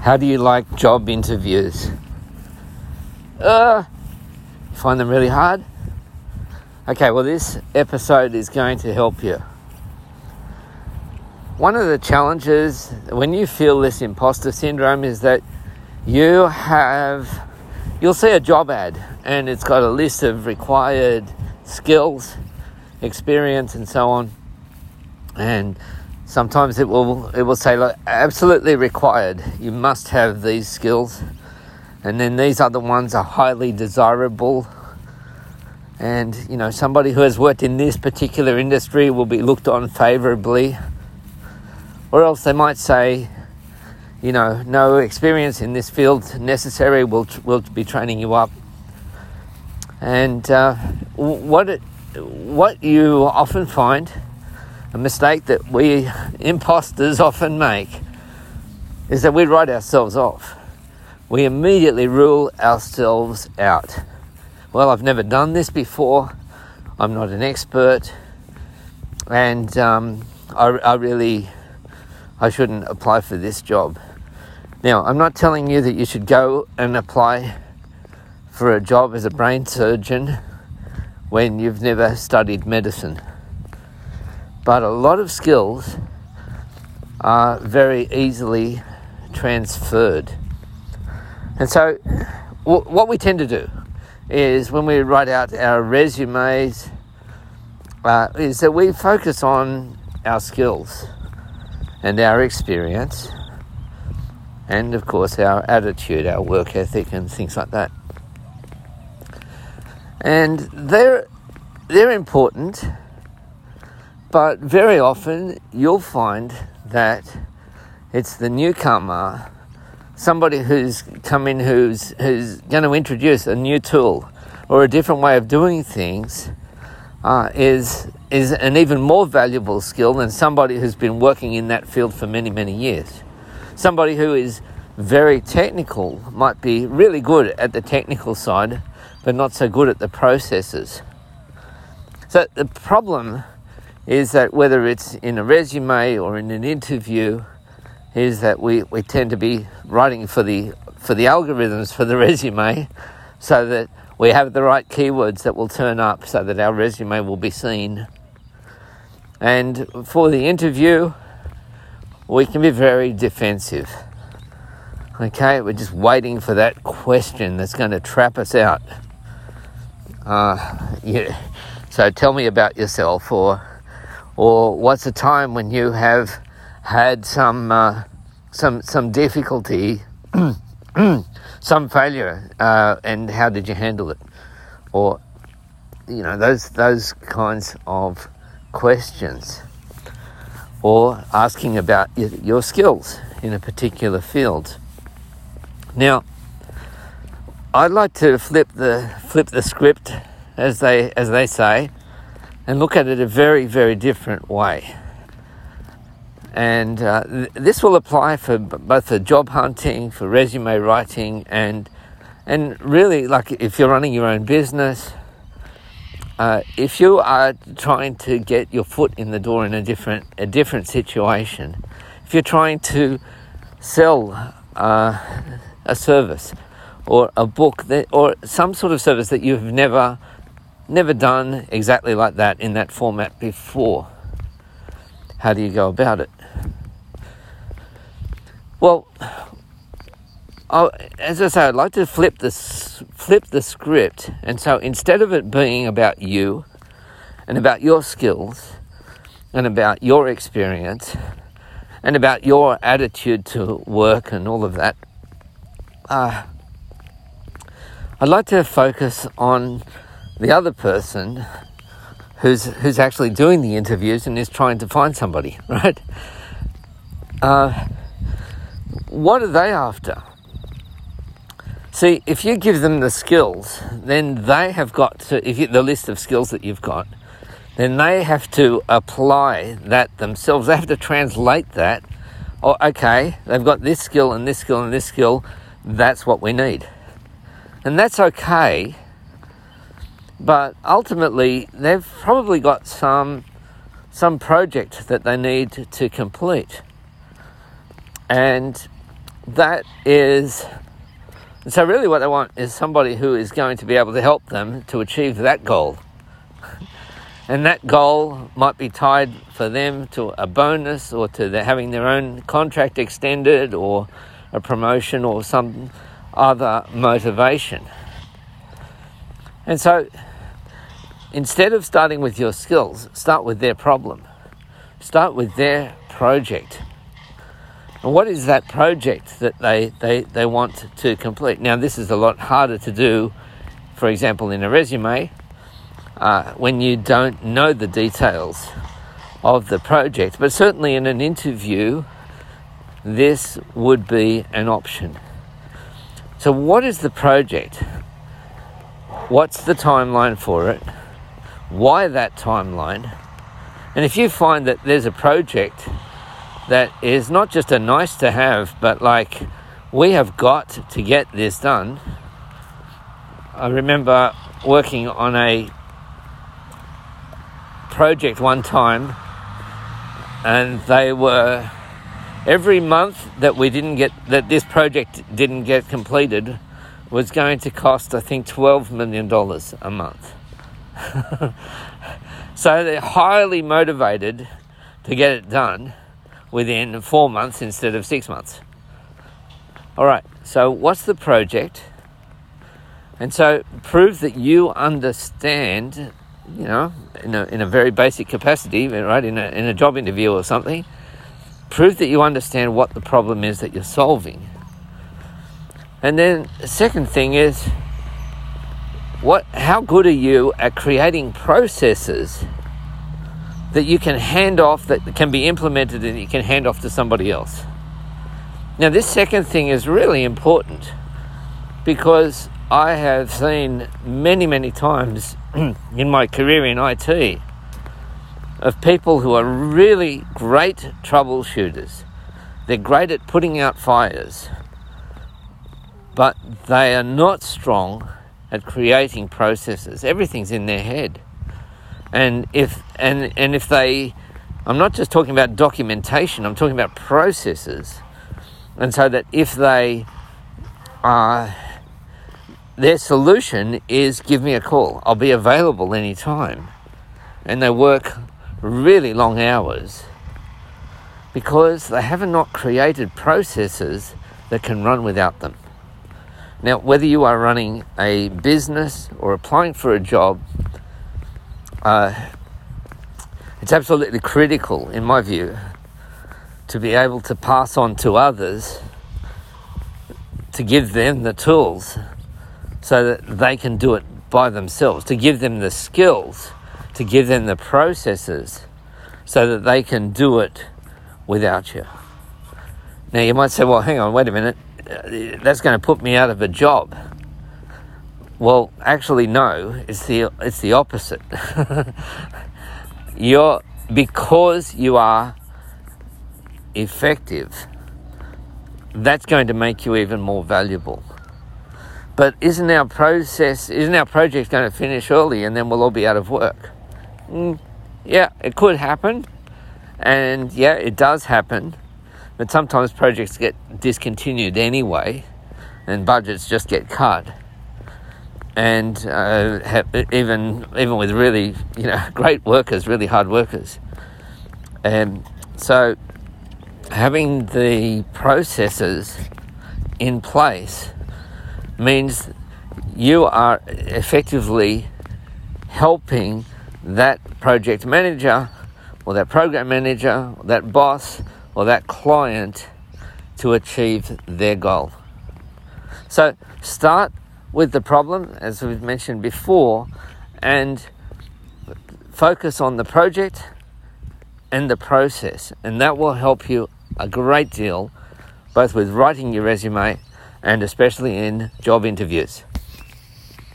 How do you like job interviews? Uh, find them really hard? Okay, well, this episode is going to help you. One of the challenges when you feel this imposter syndrome is that you have, you'll see a job ad and it's got a list of required skills, experience, and so on. And sometimes it will it will say like absolutely required. You must have these skills, and then these other ones are highly desirable. And you know somebody who has worked in this particular industry will be looked on favourably. Or else they might say, you know, no experience in this field necessary. We'll we'll be training you up. And uh, what it, what you often find a mistake that we imposters often make is that we write ourselves off. We immediately rule ourselves out. Well, I've never done this before. I'm not an expert, and um, I, I really I shouldn't apply for this job. Now, I'm not telling you that you should go and apply for a job as a brain surgeon when you've never studied medicine but a lot of skills are very easily transferred. And so, w- what we tend to do is when we write out our resumes, uh, is that we focus on our skills and our experience, and of course, our attitude, our work ethic, and things like that. And they're, they're important but very often you'll find that it's the newcomer, somebody who's come in who's, who's going to introduce a new tool or a different way of doing things uh, is, is an even more valuable skill than somebody who's been working in that field for many, many years. Somebody who is very technical might be really good at the technical side, but not so good at the processes. So the problem is that whether it's in a resume or in an interview, is that we, we tend to be writing for the for the algorithms for the resume so that we have the right keywords that will turn up so that our resume will be seen. And for the interview, we can be very defensive. Okay, we're just waiting for that question that's going to trap us out. Uh, yeah. So tell me about yourself, or or what's a time when you have had some uh, some some difficulty, some failure, uh, and how did you handle it? Or you know those those kinds of questions, or asking about your, your skills in a particular field. Now, I'd like to flip the flip the script, as they as they say, and look at it a very, very different way. And uh, th- this will apply for b- both for job hunting, for resume writing, and and really, like if you're running your own business, uh, if you are trying to get your foot in the door in a different a different situation, if you're trying to sell uh, a service or a book that, or some sort of service that you've never never done exactly like that in that format before. How do you go about it? Well, I, as I say, I'd like to flip the flip the script, and so instead of it being about you and about your skills and about your experience and about your attitude to work and all of that, uh, I'd like to focus on the other person who's who's actually doing the interviews and is trying to find somebody, right? Uh, what are they after? See, if you give them the skills, then they have got to, if you, the list of skills that you've got, then they have to apply that themselves. They have to translate that. Oh, okay, they've got this skill and this skill and this skill. That's what we need. And that's okay but ultimately they've probably got some some project that they need to complete and that is so really what they want is somebody who is going to be able to help them to achieve that goal. And that goal might be tied for them to a bonus or to their having their own contract extended or a promotion or some other motivation. And so instead of starting with your skills, start with their problem. Start with their project. And what is that project that they, they, they want to complete? Now, this is a lot harder to do, for example, in a resume uh, when you don't know the details of the project. But certainly in an interview, this would be an option. So, what is the project? What's the timeline for it? Why that timeline? And if you find that there's a project that is not just a nice to have, but like we have got to get this done. I remember working on a project one time, and they were every month that we didn't get that this project didn't get completed was going to cost I think twelve million dollars a month. so they're highly motivated to get it done within four months instead of six months. All right, so what's the project? And so prove that you understand you know, in a, in a very basic capacity, right, in a, in a job interview or something, prove that you understand what the problem is that you're solving. And then the second thing is, what, how good are you at creating processes that you can hand off, that can be implemented and you can hand off to somebody else? Now, this second thing is really important because I have seen many, many times in my career in IT of people who are really great troubleshooters. They're great at putting out fires, but they are not strong at creating processes. Everything's in their head. And if and and if they I'm not just talking about documentation, I'm talking about processes. And so that if they are uh, their solution is give me a call. I'll be available anytime. And they work really long hours because they have not created processes that can run without them. Now, whether you are running a business or applying for a job, uh, it's absolutely critical, in my view, to be able to pass on to others to give them the tools so that they can do it by themselves, to give them the skills, to give them the processes so that they can do it without you. Now, you might say, well, hang on, wait a minute, that's going to put me out of a job. Well, actually, no, it's the, it's the opposite. You're, because you are effective, that's going to make you even more valuable. But isn't our process, isn't our project going to finish early and then we'll all be out of work? Mm, yeah, it could happen. And yeah, it does happen. But sometimes projects get discontinued anyway and budgets just get cut. And uh, even even with really you know great workers, really hard workers, and so having the processes in place means you are effectively helping that project manager or that program manager, or that boss, or that client to achieve their goal. So start with the problem, as we've mentioned before, and focus on the project and the process, and that will help you a great deal both with writing your resume and especially in job interviews.